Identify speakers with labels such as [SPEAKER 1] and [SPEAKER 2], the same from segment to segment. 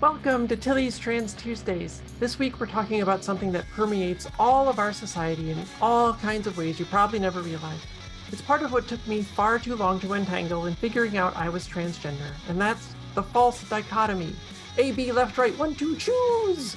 [SPEAKER 1] Welcome to Tilly's Trans Tuesdays. This week we're talking about something that permeates all of our society in all kinds of ways you probably never realized. It's part of what took me far too long to untangle in figuring out I was transgender, and that's the false dichotomy. A, B, left, right, one, two, choose!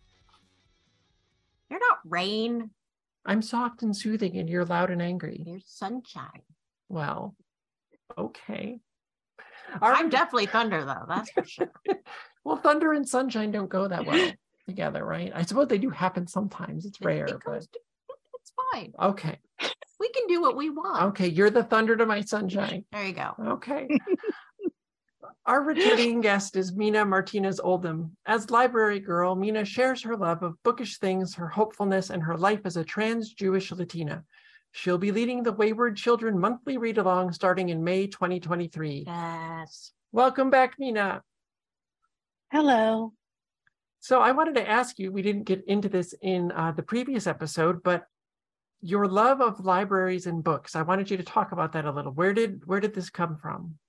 [SPEAKER 2] You're not rain.
[SPEAKER 1] I'm soft and soothing, and you're loud and angry.
[SPEAKER 2] You're sunshine.
[SPEAKER 1] Well, okay.
[SPEAKER 2] I'm definitely thunder, though. That's for sure.
[SPEAKER 1] well, thunder and sunshine don't go that well together, right? I suppose they do happen sometimes. It's rare,
[SPEAKER 2] it
[SPEAKER 1] but
[SPEAKER 2] it's fine.
[SPEAKER 1] Okay.
[SPEAKER 2] We can do what we want.
[SPEAKER 1] Okay, you're the thunder to my sunshine.
[SPEAKER 2] There you go.
[SPEAKER 1] Okay. Our returning guest is Mina Martinez Oldham. As library girl, Mina shares her love of bookish things, her hopefulness, and her life as a trans Jewish Latina. She'll be leading the Wayward Children monthly read along starting in May 2023.
[SPEAKER 2] Yes.
[SPEAKER 1] Welcome back, Mina.
[SPEAKER 3] Hello.
[SPEAKER 1] So I wanted to ask you, we didn't get into this in uh, the previous episode, but your love of libraries and books. I wanted you to talk about that a little. Where did where did this come from?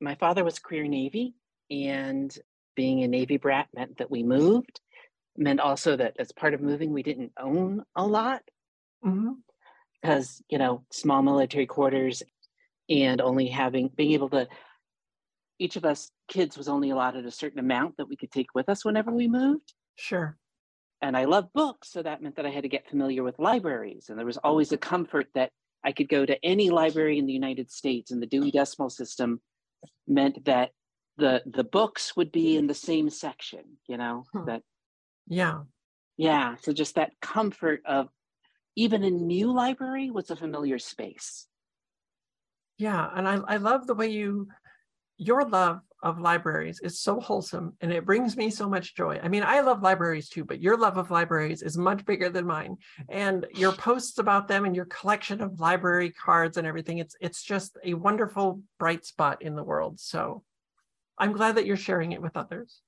[SPEAKER 3] My father was career Navy, and being a Navy brat meant that we moved. Meant also that as part of moving, we didn't own a lot
[SPEAKER 1] mm-hmm.
[SPEAKER 3] because you know small military quarters, and only having being able to. Each of us kids was only allotted a certain amount that we could take with us whenever we moved.
[SPEAKER 1] Sure
[SPEAKER 3] and I love books. So that meant that I had to get familiar with libraries. And there was always a comfort that I could go to any library in the United States. And the Dewey Decimal System meant that the the books would be in the same section, you know,
[SPEAKER 1] hmm.
[SPEAKER 3] that
[SPEAKER 1] yeah.
[SPEAKER 3] Yeah. So just that comfort of even a new library was a familiar space.
[SPEAKER 1] Yeah. And I, I love the way you your love of libraries is so wholesome and it brings me so much joy. I mean, I love libraries too, but your love of libraries is much bigger than mine. And your posts about them and your collection of library cards and everything, it's it's just a wonderful bright spot in the world. So I'm glad that you're sharing it with others.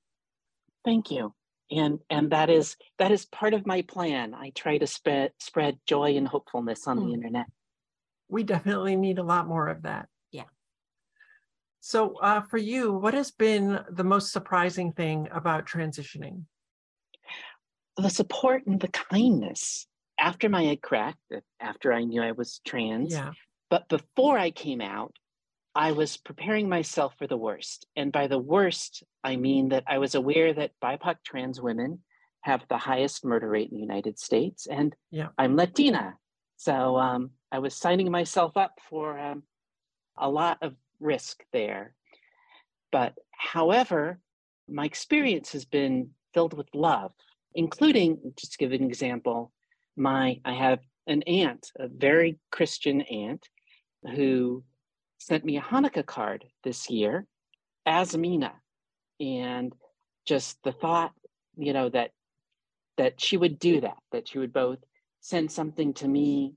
[SPEAKER 3] Thank you. And and that is that is part of my plan. I try to spread spread joy and hopefulness on mm. the internet.
[SPEAKER 1] We definitely need a lot more of that. So, uh, for you, what has been the most surprising thing about transitioning?
[SPEAKER 3] The support and the kindness after my head cracked, uh, after I knew I was trans.
[SPEAKER 1] Yeah.
[SPEAKER 3] But before I came out, I was preparing myself for the worst. And by the worst, I mean that I was aware that BIPOC trans women have the highest murder rate in the United States. And
[SPEAKER 1] yeah.
[SPEAKER 3] I'm Latina. So um, I was signing myself up for um, a lot of risk there. But however, my experience has been filled with love, including, just to give an example, my I have an aunt, a very Christian aunt, who sent me a Hanukkah card this year as Mina. And just the thought, you know, that that she would do that, that she would both send something to me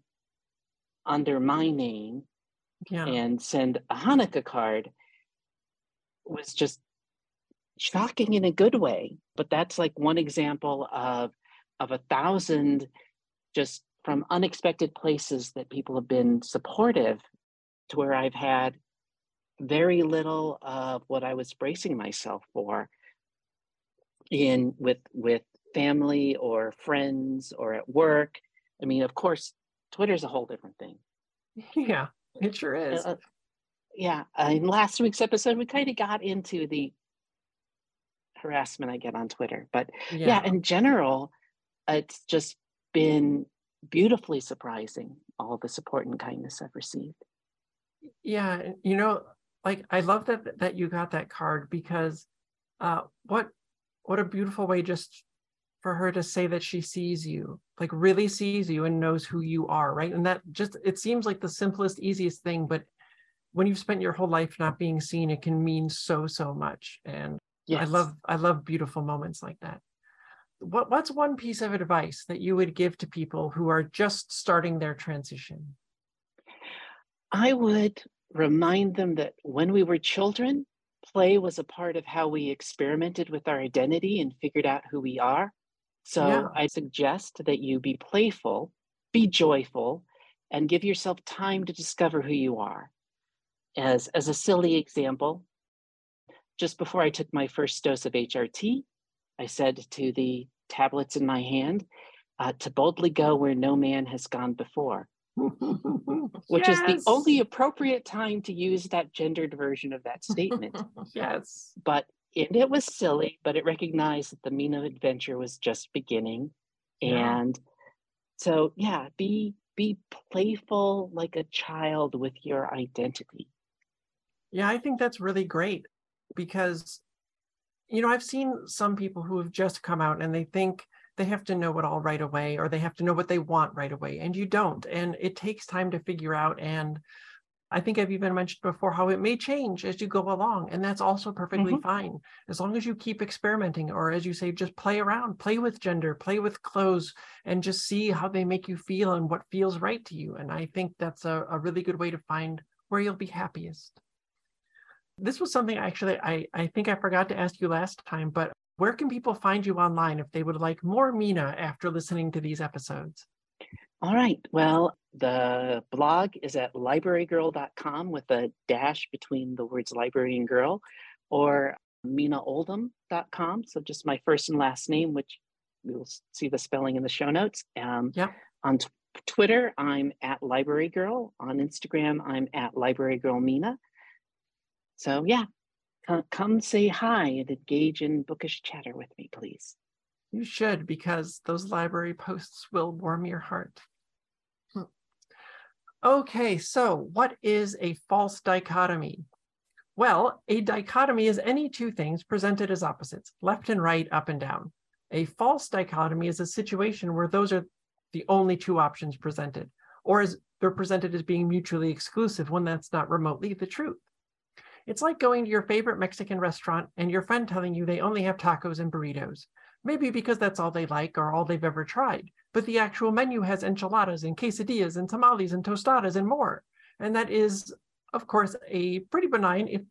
[SPEAKER 3] under my name
[SPEAKER 1] yeah.
[SPEAKER 3] and send a Hanukkah card was just shocking in a good way. But that's like one example of of a thousand just from unexpected places that people have been supportive to where I've had very little of what I was bracing myself for in with with family or friends or at work. I mean, of course, Twitter's a whole different thing.
[SPEAKER 1] Yeah. It sure is. Uh,
[SPEAKER 3] yeah. Uh, in last week's episode, we kind of got into the harassment I get on Twitter. But yeah, yeah in general, it's just been beautifully surprising all the support and kindness I've received.
[SPEAKER 1] Yeah, you know, like I love that that you got that card because uh what what a beautiful way just for her to say that she sees you, like really sees you and knows who you are, right? And that just it seems like the simplest, easiest thing, but when you've spent your whole life not being seen, it can mean so, so much. And yes. I love I love beautiful moments like that. What what's one piece of advice that you would give to people who are just starting their transition?
[SPEAKER 3] I would remind them that when we were children, play was a part of how we experimented with our identity and figured out who we are. So yeah. I suggest that you be playful, be joyful, and give yourself time to discover who you are. As, as a silly example, just before I took my first dose of HRT, I said to the tablets in my hand, uh, to boldly go where no man has gone before, which yes. is the only appropriate time to use that gendered version of that statement.
[SPEAKER 1] yes.
[SPEAKER 3] But and it was silly, but it recognized that the mean of adventure was just beginning. Yeah. And so yeah, be be playful like a child with your identity.
[SPEAKER 1] Yeah, I think that's really great because you know, I've seen some people who have just come out and they think they have to know it all right away or they have to know what they want right away and you don't and it takes time to figure out and I think I've even mentioned before how it may change as you go along, and that's also perfectly mm-hmm. fine as long as you keep experimenting, or as you say, just play around, play with gender, play with clothes, and just see how they make you feel and what feels right to you. And I think that's a, a really good way to find where you'll be happiest. This was something actually I, I think I forgot to ask you last time, but where can people find you online if they would like more Mina after listening to these episodes?
[SPEAKER 3] All right. Well, the blog is at librarygirl.com with a dash between the words library and girl, or minaoldham.com. So just my first and last name, which you'll see the spelling in the show notes. Um,
[SPEAKER 1] yeah.
[SPEAKER 3] On t- Twitter, I'm at library girl. On Instagram, I'm at library girl Mina. So yeah, come, come say hi and engage in bookish chatter with me, please.
[SPEAKER 1] You should, because those library posts will warm your heart. Okay, so what is a false dichotomy? Well, a dichotomy is any two things presented as opposites, left and right, up and down. A false dichotomy is a situation where those are the only two options presented, or as they're presented as being mutually exclusive when that's not remotely the truth. It's like going to your favorite Mexican restaurant and your friend telling you they only have tacos and burritos maybe because that's all they like or all they've ever tried. But the actual menu has enchiladas and quesadillas and tamales and tostadas and more. And that is, of course, a pretty benign, if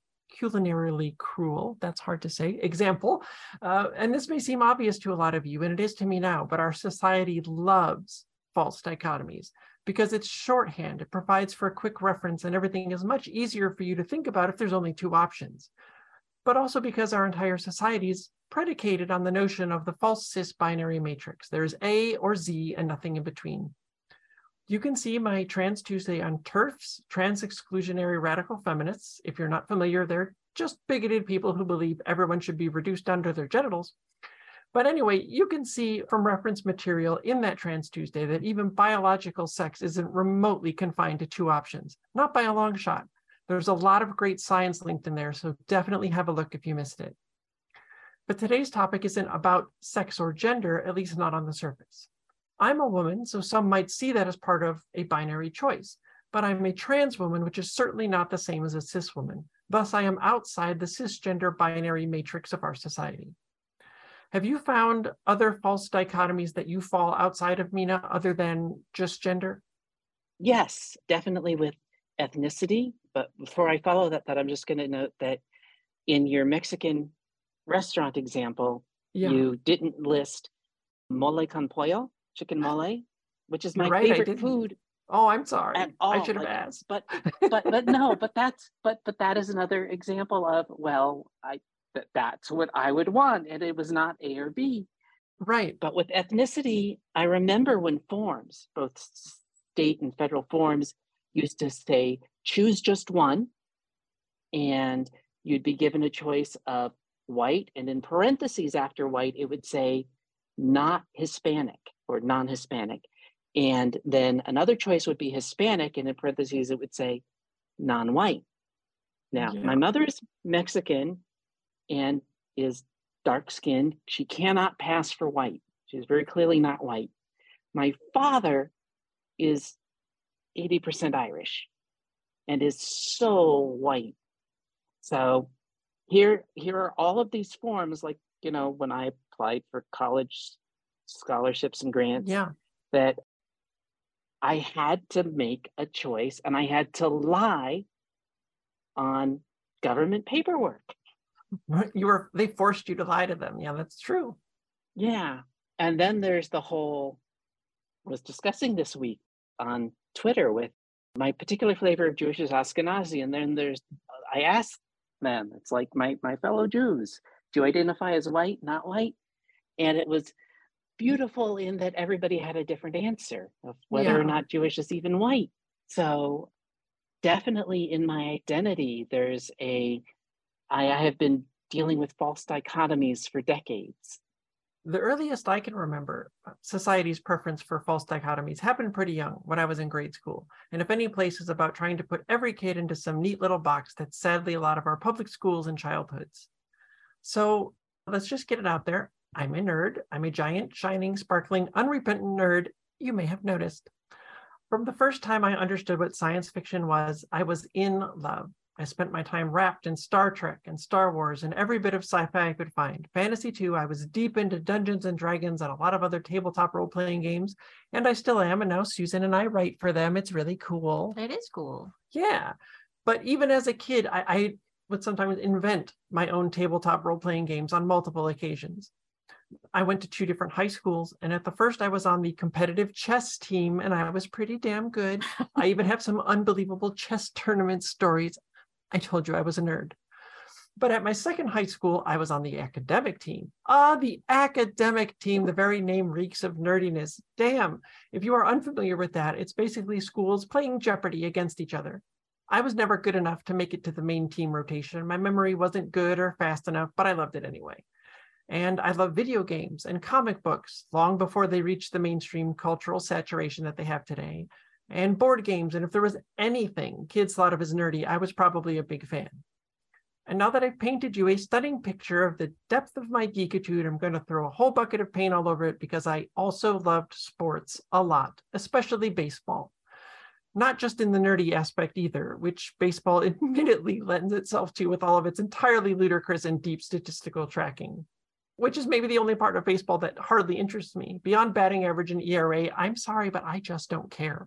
[SPEAKER 1] culinarily cruel, that's hard to say, example. Uh, and this may seem obvious to a lot of you, and it is to me now, but our society loves false dichotomies because it's shorthand. It provides for a quick reference, and everything is much easier for you to think about if there's only two options. But also because our entire society is predicated on the notion of the false cis binary matrix. There's A or Z and nothing in between. You can see my Trans Tuesday on TERFs, trans exclusionary radical feminists. If you're not familiar, they're just bigoted people who believe everyone should be reduced to their genitals. But anyway, you can see from reference material in that Trans Tuesday that even biological sex isn't remotely confined to two options, not by a long shot. There's a lot of great science linked in there, so definitely have a look if you missed it. But today's topic isn't about sex or gender, at least not on the surface. I'm a woman, so some might see that as part of a binary choice, but I'm a trans woman, which is certainly not the same as a cis woman. Thus, I am outside the cisgender binary matrix of our society. Have you found other false dichotomies that you fall outside of, Mina, other than just gender?
[SPEAKER 3] Yes, definitely with ethnicity. But before I follow that, that I'm just going to note that in your Mexican restaurant example, yeah. you didn't list mole con pollo, chicken mole, which is my right, favorite food.
[SPEAKER 1] Oh, I'm sorry. I should have like, asked.
[SPEAKER 3] But but but no, but that's but but that is another example of well, I that that's what I would want, and it was not A or B.
[SPEAKER 1] Right.
[SPEAKER 3] But with ethnicity, I remember when forms, both state and federal forms, used to say choose just one, and you'd be given a choice of white, and in parentheses after white, it would say not Hispanic or non Hispanic. And then another choice would be Hispanic, and in parentheses, it would say non white. Now,
[SPEAKER 1] Yeah.
[SPEAKER 3] my mother is Mexican and is dark skinned. She cannot pass for white. She's very clearly not white. My father is 80% Irish and is so white. So here, here are all of these forms, like, you know, when I applied for college scholarships and grants,
[SPEAKER 1] Yeah.
[SPEAKER 3] that I had to make a choice and I had to lie on government paperwork.
[SPEAKER 1] You were they forced you to lie to them. Yeah, that's true.
[SPEAKER 3] Yeah. And then there's the whole I was discussing this week on Twitter with my particular flavor of Jewish is Ashkenazi. And then there's I asked them, it's like my my fellow Jews, do you identify as white, not white? And it was beautiful in that everybody had a different answer of whether or not Jewish is even white. So definitely in my identity, there's a I, I have been dealing with false dichotomies for decades.
[SPEAKER 1] The earliest I can remember uh, society's preference for false dichotomies happened pretty young when I was in grade school. And if any place is about trying to put every kid into some neat little box, that's sadly a lot of our public schools and childhoods. So let's just get it out there. I'm a nerd. I'm a giant, shining, sparkling, unrepentant nerd. You may have noticed. From the first time I understood what science fiction was, I was in love. I spent my time wrapped in Star Trek and Star Wars and every bit of sci-fi I could find. Fantasy too, I was deep into Dungeons and Dragons and a lot of other tabletop role-playing games, and I still am. And now Susan and I write for them. It's really cool.
[SPEAKER 2] It is cool.
[SPEAKER 1] Yeah. But even as a kid, I, I would sometimes invent my own tabletop role-playing games on multiple occasions. I went to two different high schools, and at the first, I was on the competitive chess team, and I was pretty damn good. I even have some unbelievable chess tournament stories. I told you I was a nerd. But at my second high school, I was on the academic team. Ah, the academic team, the very name reeks of nerdiness. Damn. If you are unfamiliar with that, it's basically schools playing Jeopardy against each other. I was never good enough to make it to the main team rotation. My memory wasn't good or fast enough, but I loved it anyway. And I love video games and comic books long before they reached the mainstream cultural saturation that they have today, and board games. And if there was anything kids thought of as nerdy, I was probably a big fan. And now that I've painted you a stunning picture of the depth of my geekitude, I'm going to throw a whole bucket of paint all over it because I also loved sports a lot, especially baseball. Not just in the nerdy aspect either, which baseball admittedly lends itself to with all of its entirely ludicrous and deep statistical tracking, which is maybe the only part of baseball that hardly interests me. Beyond batting average and ERA, I'm sorry, but I just don't care.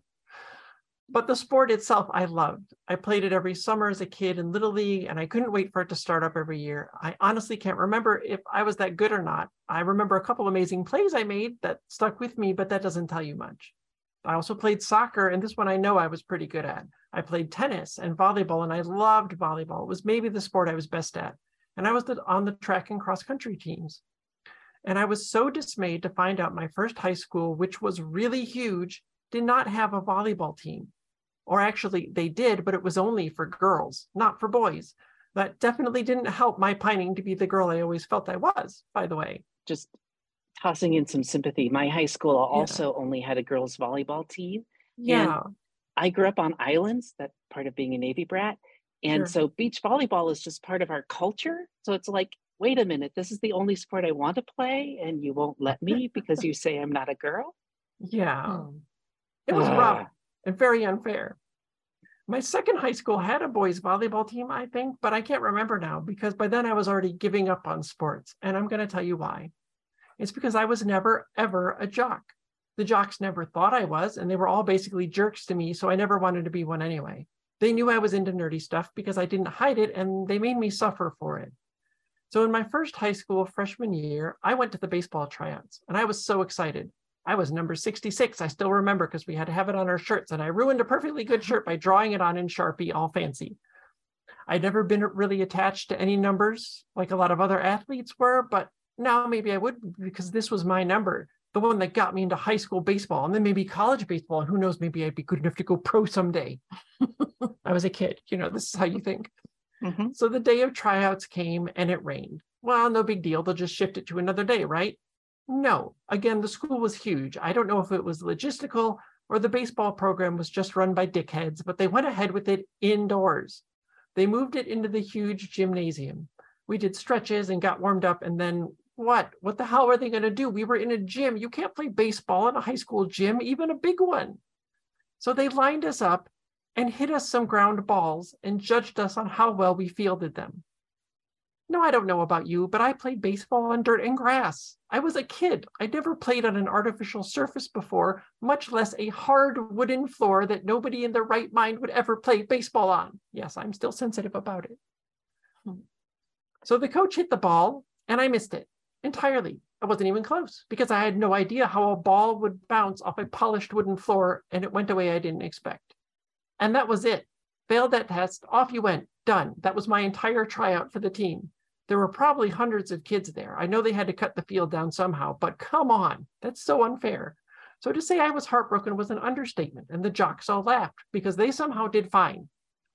[SPEAKER 1] But the sport itself, I loved. I played it every summer as a kid in Little League, and I couldn't wait for it to start up every year. I honestly can't remember if I was that good or not. I remember a couple amazing plays I made that stuck with me, but that doesn't tell you much. I also played soccer, and this one I know I was pretty good at. I played tennis and volleyball, and I loved volleyball. It was maybe the sport I was best at. And I was on the track and cross country teams. And I was so dismayed to find out my first high school, which was really huge, did not have a volleyball team. Or actually, they did, but it was only for girls, not for boys. That definitely didn't help my pining to be the girl I always felt I was, by the way.
[SPEAKER 3] Just tossing in some sympathy. My high school also only had a girls volleyball team.
[SPEAKER 1] Yeah.
[SPEAKER 3] I grew up on islands, that part of being a Navy brat. And
[SPEAKER 1] Sure.
[SPEAKER 3] so beach volleyball is just part of our culture. So it's like, wait a minute, this is the only sport I want to play, and you won't let me because you say I'm not a girl.
[SPEAKER 1] Yeah.
[SPEAKER 2] Hmm.
[SPEAKER 1] It was
[SPEAKER 3] Ah.
[SPEAKER 1] rough and very unfair. My second high school had a boys volleyball team, I think, but I can't remember now because by then I was already giving up on sports. And I'm going to tell you why. It's because I was never, ever a jock. The jocks never thought I was, and they were all basically jerks to me. So I never wanted to be one anyway. They knew I was into nerdy stuff because I didn't hide it, and they made me suffer for it. So in my first high school freshman year, I went to the baseball tryouts, and I was so excited. I was number 66. I still remember because we had to have it on our shirts, and I ruined a perfectly good shirt by drawing it on in Sharpie, all fancy. I'd never been really attached to any numbers like a lot of other athletes were, but now maybe I would because this was my number, the one that got me into high school baseball and then maybe college baseball. And who knows, maybe I'd be good enough to go pro someday. I was a kid, you know, this is how you think.
[SPEAKER 3] Mhm.
[SPEAKER 1] So the day of tryouts came and it rained. Well, no big deal. They'll just shift it to another day, right? No, again, the school was huge. I don't know if it was logistical or the baseball program was just run by dickheads, but they went ahead with it indoors. They moved it into the huge gymnasium. We did stretches and got warmed up, and then what? What the hell are they going to do? We were in a gym. You can't play baseball in a high school gym, even a big one. So they lined us up and hit us some ground balls and judged us on how well we fielded them. No, I don't know about you, but I played baseball on dirt and grass. I was a kid. I never played on an artificial surface before, much less a hard wooden floor that nobody in their right mind would ever play baseball on. Yes, I'm still sensitive about it. Hmm. So the coach hit the ball and I missed it entirely. I wasn't even close because I had no idea how a ball would bounce off a polished wooden floor and it went away I didn't expect. And that was it. Failed that test, off you went, done. That was my entire tryout for the team. There were probably hundreds of kids there. I know they had to cut the field down somehow, but come on, that's so unfair. So to say I was heartbroken was an understatement, and the jocks all laughed because they somehow did fine.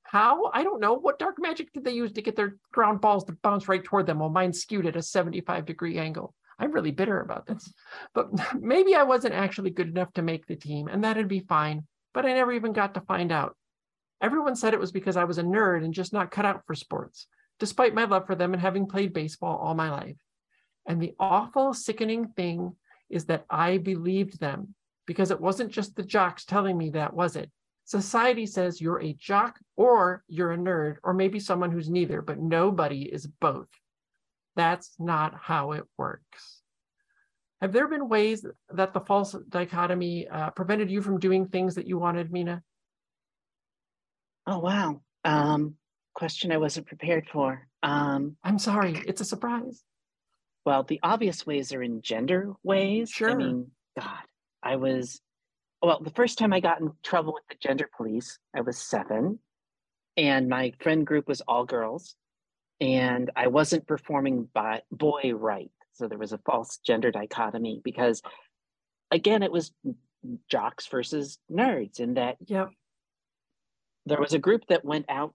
[SPEAKER 1] How? I don't know. What dark magic did they use to get their ground balls to bounce right toward them while mine skewed at a 75 degree angle? I'm really bitter about this. But maybe I wasn't actually good enough to make the team, and that'd be fine but I never even got to find out. Everyone said it was because I was a nerd and just not cut out for sports, despite my love for them and having played baseball all my life. And the awful, sickening thing is that I believed them because it wasn't just the jocks telling me that, was it? Society says you're a jock or you're a nerd, or maybe someone who's neither, but nobody is both. That's not how it works. Have there been ways that the false dichotomy uh, prevented you from doing things that you wanted, Mina?
[SPEAKER 3] Oh, wow. Um, question I wasn't prepared for. Um,
[SPEAKER 1] I'm sorry, it's a surprise.
[SPEAKER 3] Well, the obvious ways are in gender ways.
[SPEAKER 1] Sure.
[SPEAKER 3] I mean, God, I was, well, the first time I got in trouble with the gender police, I was seven, and my friend group was all girls, and I wasn't performing by boy right. So there was a false gender dichotomy because, again, it was jocks versus nerds, in that
[SPEAKER 1] yep.
[SPEAKER 3] there was a group that went out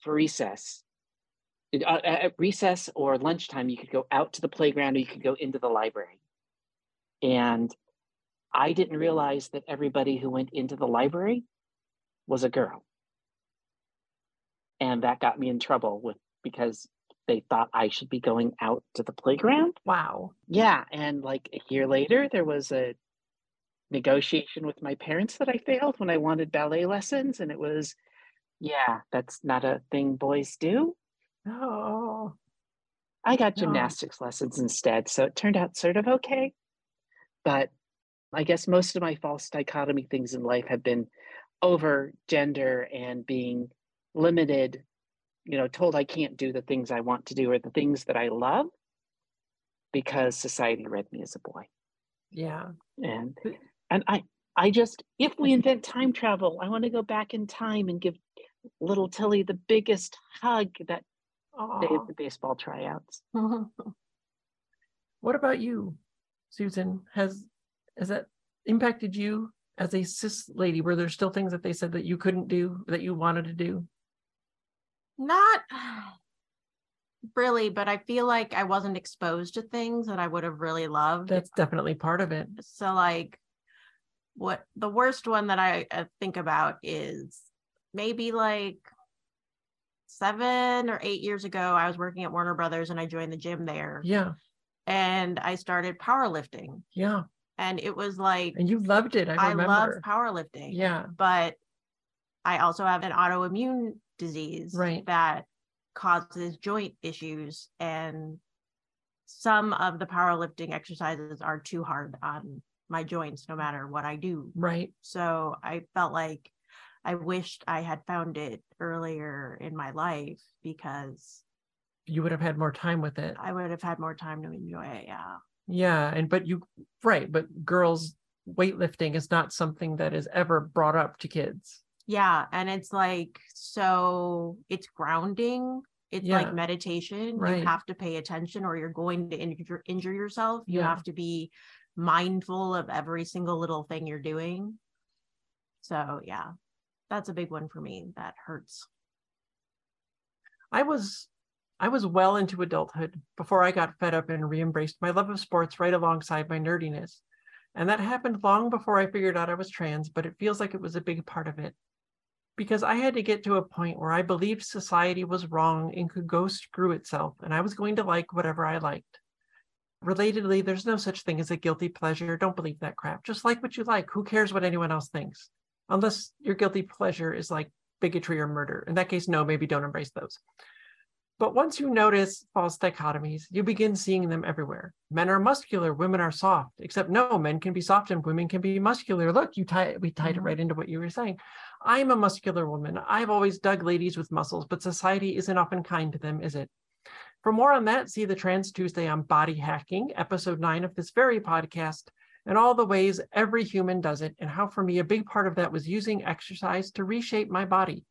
[SPEAKER 3] for recess. Uh, at recess or lunchtime, you could go out to the playground or you could go into the library. And I didn't realize that everybody who went into the library was a girl. And that got me in trouble with because they thought I should be going out to the playground.
[SPEAKER 1] Wow.
[SPEAKER 3] Yeah. And like a year later, there was a negotiation with my parents that I failed when I wanted ballet lessons. And it was, yeah, that's not a thing boys do.
[SPEAKER 1] Oh.
[SPEAKER 3] I got gymnastics lessons instead. So it turned out sort of okay. But I guess most of my false dichotomy things in life have been over gender and being limited you know told i can't do the things i want to do or the things that i love because society read me as a boy
[SPEAKER 1] yeah
[SPEAKER 3] and and i i just if we invent time travel i want to go back in time and give little tilly the biggest hug that Aww. day of the baseball tryouts
[SPEAKER 1] what about you susan has has that impacted you as a cis lady were there still things that they said that you couldn't do that you wanted to do
[SPEAKER 2] not really, but I feel like I wasn't exposed to things that I would have really loved.
[SPEAKER 1] That's definitely part of it.
[SPEAKER 2] So, like, what the worst one that I think about is maybe like seven or eight years ago, I was working at Warner Brothers and I joined the gym there.
[SPEAKER 1] Yeah.
[SPEAKER 2] And I started powerlifting.
[SPEAKER 1] Yeah.
[SPEAKER 2] And it was like,
[SPEAKER 1] and you loved it. I. I love
[SPEAKER 2] powerlifting.
[SPEAKER 1] Yeah.
[SPEAKER 2] But I also have an autoimmune disease
[SPEAKER 1] right.
[SPEAKER 2] that causes joint issues and some of the powerlifting exercises are too hard on my joints no matter what I do.
[SPEAKER 1] Right.
[SPEAKER 2] So I felt like I wished I had found it earlier in my life because
[SPEAKER 1] you would have had more time with it.
[SPEAKER 2] I would have had more time to enjoy it. Yeah.
[SPEAKER 1] Yeah. And, but you, right. But girls, weightlifting is not something that is ever brought up to kids.
[SPEAKER 2] Yeah. And it's like, so it's grounding. It's yeah. like meditation. Right. You have to pay attention or you're going to injure, injure yourself. You yeah. have to be mindful of every single little thing you're doing. So, yeah, that's a big one for me. That hurts.
[SPEAKER 1] I was I was well into adulthood before I got fed up and re embraced my love of sports right alongside my nerdiness. And that happened long before I figured out I was trans, but it feels like it was a big part of it. Because I had to get to a point where I believed society was wrong and could go screw itself, and I was going to like whatever I liked. Relatedly, there's no such thing as a guilty pleasure. Don't believe that crap. Just like what you like. Who cares what anyone else thinks? Unless your guilty pleasure is like bigotry or murder. In that case, no, maybe don't embrace those. But once you notice false dichotomies, you begin seeing them everywhere. Men are muscular, women are soft, except no, men can be soft and women can be muscular. Look, you tie we tied mm-hmm. it right into what you were saying. I'm a muscular woman. I've always dug ladies with muscles, but society isn't often kind to them, is it? For more on that, see the Trans Tuesday on body hacking, episode nine of this very podcast, and all the ways every human does it, and how for me, a big part of that was using exercise to reshape my body.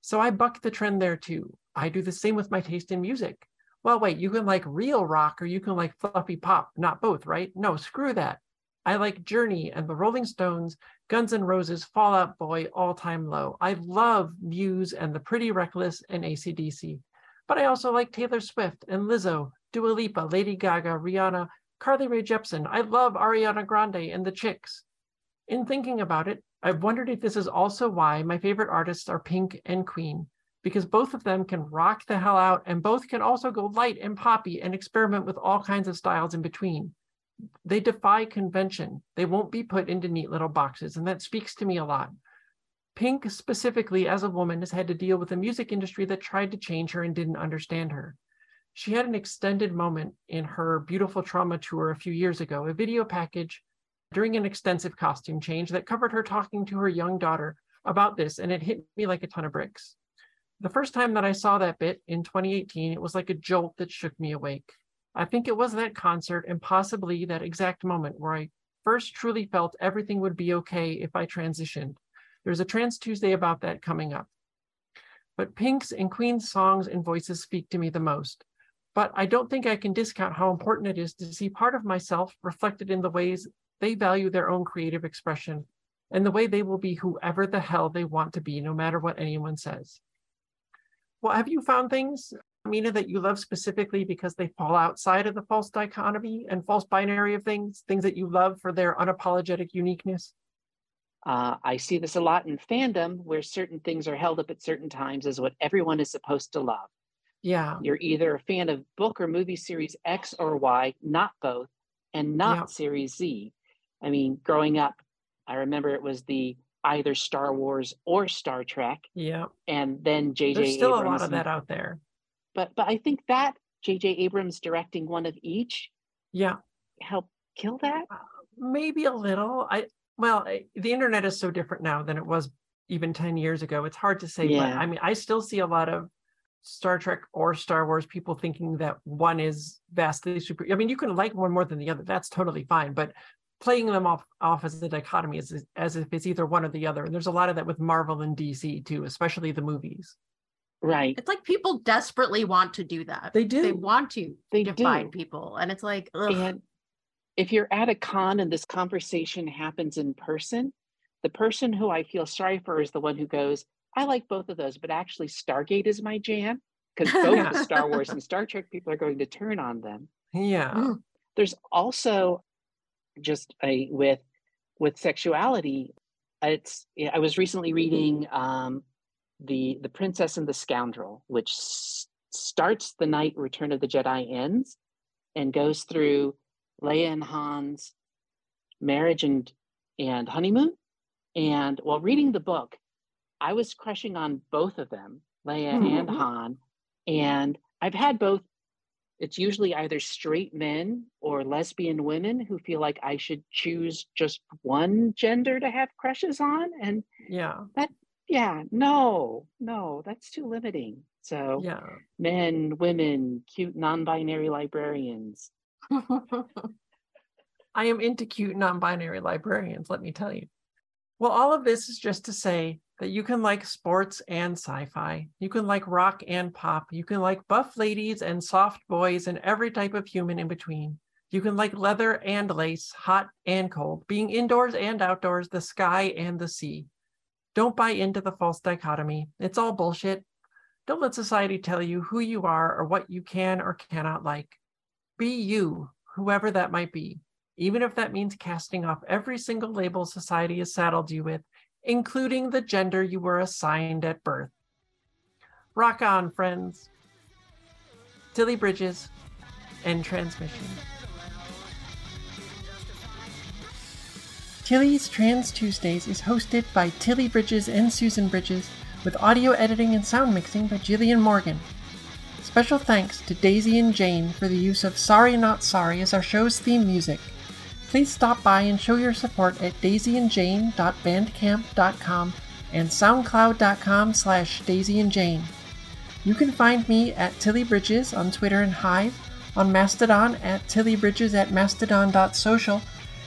[SPEAKER 1] So I bucked the trend there too. I do the same with my taste in music. Well, wait, you can like real rock or you can like fluffy pop, not both, right? No, screw that. I like Journey and the Rolling Stones, Guns N' Roses, Fall Out Boy, All Time Low. I love Muse and the Pretty Reckless and ACDC. But I also like Taylor Swift and Lizzo, Dua Lipa, Lady Gaga, Rihanna, Carly Rae Jepsen. I love Ariana Grande and the Chicks. In thinking about it, I've wondered if this is also why my favorite artists are Pink and Queen because both of them can rock the hell out and both can also go light and poppy and experiment with all kinds of styles in between. They defy convention. They won't be put into neat little boxes, and that speaks to me a lot. Pink, specifically as a woman, has had to deal with a music industry that tried to change her and didn't understand her. She had an extended moment in her Beautiful Trauma tour a few years ago, a video package during an extensive costume change that covered her talking to her young daughter about this, and it hit me like a ton of bricks the first time that I saw that bit in 2018, it was like a jolt that shook me awake. I think it was that concert and possibly that exact moment where I first truly felt everything would be okay if I transitioned. There's a Trans Tuesday about that coming up. But Pink's and Queen's songs and voices speak to me the most. But I don't think I can discount how important it is to see part of myself reflected in the ways they value their own creative expression and the way they will be whoever the hell they want to be, no matter what anyone says. Well, have you found things, Amina, that you love specifically because they fall outside of the false dichotomy and false binary of things, things that you love for their unapologetic uniqueness?
[SPEAKER 3] Uh, I see this a lot in fandom where certain things are held up at certain times as what everyone is supposed to love.
[SPEAKER 1] Yeah.
[SPEAKER 3] You're either a fan of book or movie series X or Y, not both, and not yeah. series Z. I mean, growing up, I remember it was the either Star Wars or Star Trek.
[SPEAKER 1] Yeah.
[SPEAKER 3] And then JJ
[SPEAKER 1] There's still
[SPEAKER 3] Abrams
[SPEAKER 1] a lot of that out there.
[SPEAKER 3] But but I think that JJ Abrams directing one of each
[SPEAKER 1] yeah
[SPEAKER 3] help kill that? Uh,
[SPEAKER 1] maybe a little. I well, I, the internet is so different now than it was even 10 years ago. It's hard to say, yeah. but I mean, I still see a lot of Star Trek or Star Wars people thinking that one is vastly super. I mean, you can like one more than the other. That's totally fine. But playing them off off as a dichotomy as, as if it's either one or the other. And there's a lot of that with Marvel and DC too, especially the movies.
[SPEAKER 3] Right.
[SPEAKER 2] It's like people desperately want to do that.
[SPEAKER 1] They do.
[SPEAKER 2] They want to
[SPEAKER 3] they
[SPEAKER 2] divide do. people. And it's like, ugh.
[SPEAKER 3] and if you're at a con and this conversation happens in person, the person who I feel sorry for is the one who goes, I like both of those, but actually Stargate is my jam. Because both the Star Wars and Star Trek people are going to turn on them.
[SPEAKER 1] Yeah.
[SPEAKER 3] There's also just a, with with sexuality it's i was recently reading um, the the princess and the scoundrel which s- starts the night return of the jedi ends and goes through leia and han's marriage and and honeymoon and while reading the book i was crushing on both of them leia mm-hmm. and han and i've had both it's usually either straight men or lesbian women who feel like I should choose just one gender to have crushes on. And
[SPEAKER 1] yeah,
[SPEAKER 3] that, yeah, no, no, that's too limiting. So,
[SPEAKER 1] yeah,
[SPEAKER 3] men, women, cute non binary librarians.
[SPEAKER 1] I am into cute non binary librarians, let me tell you. Well, all of this is just to say that you can like sports and sci-fi. You can like rock and pop. You can like buff ladies and soft boys and every type of human in between. You can like leather and lace, hot and cold, being indoors and outdoors, the sky and the sea. Don't buy into the false dichotomy. It's all bullshit. Don't let society tell you who you are or what you can or cannot like. Be you, whoever that might be, even if that means casting off every single label society has saddled you with, including the gender you were assigned at birth. Rock on, friends. Tilly Bridges, end transmission. Tilly's Trans Tuesdays is hosted by Tilly Bridges and Susan Bridges, with audio editing and sound mixing by Jillian Morgan. Special thanks to Daisy and Jane for the use of Sorry Not Sorry as our show's theme music. Please stop by and show your support at daisyandjane.bandcamp.com and soundcloud.com slash daisyandjane. You can find me at Tilly Bridges on Twitter and Hive, on Mastodon at Tilly Bridges at mastodon.social,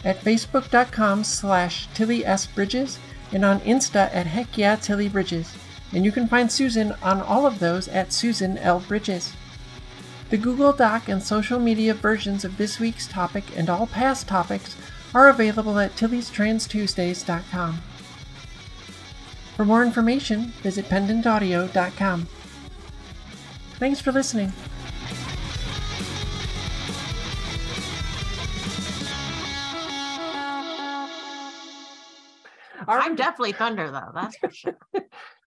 [SPEAKER 1] at facebook.com slash Tilly and on Insta at Heck Yeah Tilly Bridges. And you can find Susan on all of those at Susan L. Bridges. The Google Doc and social media versions of this week's topic and all past topics are available at tillystranstuesdays.com. For more information, visit pendantaudio.com. Thanks for listening.
[SPEAKER 2] I'm definitely Thunder, though. That's for sure.